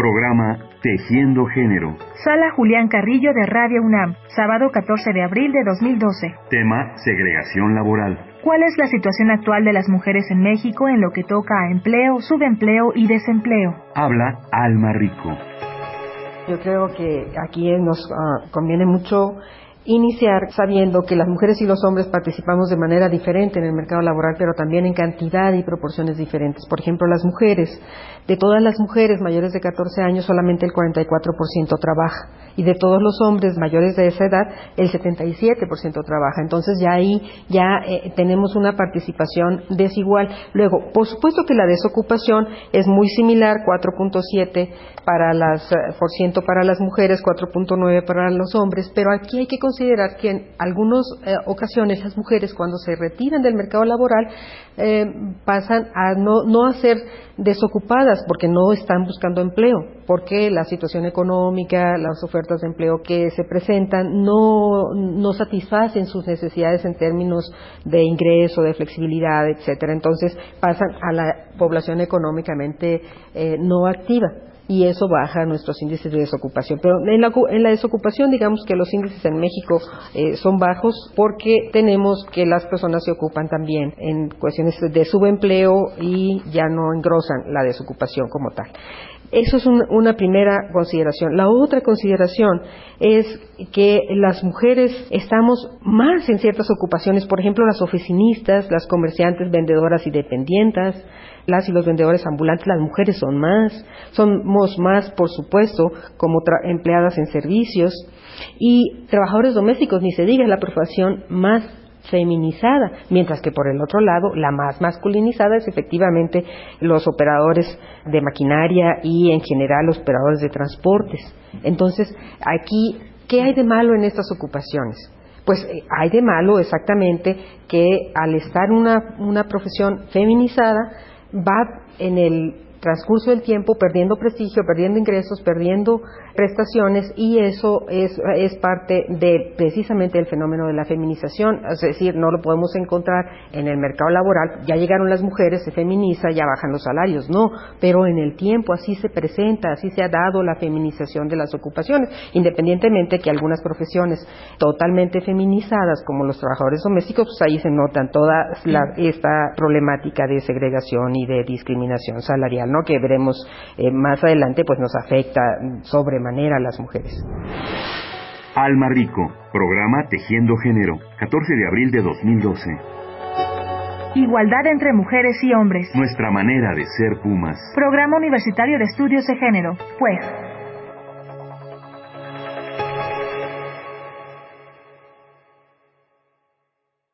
Programa Tejiendo Género. Sala Julián Carrillo de Radio UNAM, sábado 14 de abril de 2012. Tema Segregación laboral. ¿Cuál es la situación actual de las mujeres en México en lo que toca a empleo, subempleo y desempleo? Habla Alma Rico. Yo creo que aquí nos ah, conviene mucho iniciar sabiendo que las mujeres y los hombres participamos de manera diferente en el mercado laboral, pero también en cantidad y proporciones diferentes. Por ejemplo, las mujeres, de todas las mujeres mayores de 14 años, solamente el 44% trabaja, y de todos los hombres mayores de esa edad, el 77% trabaja. Entonces ya ahí ya eh, tenemos una participación desigual. Luego, por supuesto que la desocupación es muy similar, 4.7 para las eh, por ciento para las mujeres, 4.9 para los hombres, pero aquí hay que considerar que en algunas eh, ocasiones las mujeres cuando se retiran del mercado laboral eh, pasan a no, no a ser desocupadas porque no están buscando empleo, porque la situación económica, las ofertas de empleo que se presentan no, no satisfacen sus necesidades en términos de ingreso, de flexibilidad, etcétera. Entonces pasan a la población económicamente eh, no activa y eso baja nuestros índices de desocupación. Pero en la, desocupación, digamos que los índices en México eh, son bajos porque tenemos que las personas se ocupan también en cuestiones de subempleo y ya no engrosan la desocupación como tal. Eso es una primera consideración. La otra consideración es que las mujeres estamos más en ciertas ocupaciones, por ejemplo, las oficinistas, las comerciantes, vendedoras y dependientes, las y los vendedores ambulantes, las mujeres son más, somos más, por supuesto, como empleadas en servicios y trabajadores domésticos, ni se diga, es la profesión más feminizada, mientras que por el otro lado la más masculinizada es efectivamente los operadores de maquinaria y en general los operadores de transportes. Entonces, aquí, ¿qué hay de malo en estas ocupaciones? Pues eh, hay de malo exactamente que al estar una, una profesión feminizada va en el transcurso del tiempo perdiendo prestigio, perdiendo ingresos, perdiendo prestaciones y eso es, es parte de precisamente del fenómeno de la feminización, es decir, no lo podemos encontrar en el mercado laboral, ya llegaron las mujeres, se feminiza, ya bajan los salarios, no, pero en el tiempo así se presenta, así se ha dado la feminización de las ocupaciones, independientemente que algunas profesiones totalmente feminizadas, como los trabajadores domésticos, pues ahí se notan toda esta problemática de segregación y de discriminación salarial, ¿no? que veremos eh, más adelante, pues nos afecta sobre manera a las mujeres. Alma Rico, programa Tejiendo Género, 14 de abril de 2012. Igualdad entre mujeres y hombres. Nuestra manera de ser Pumas. Programa Universitario de Estudios de Género, pues.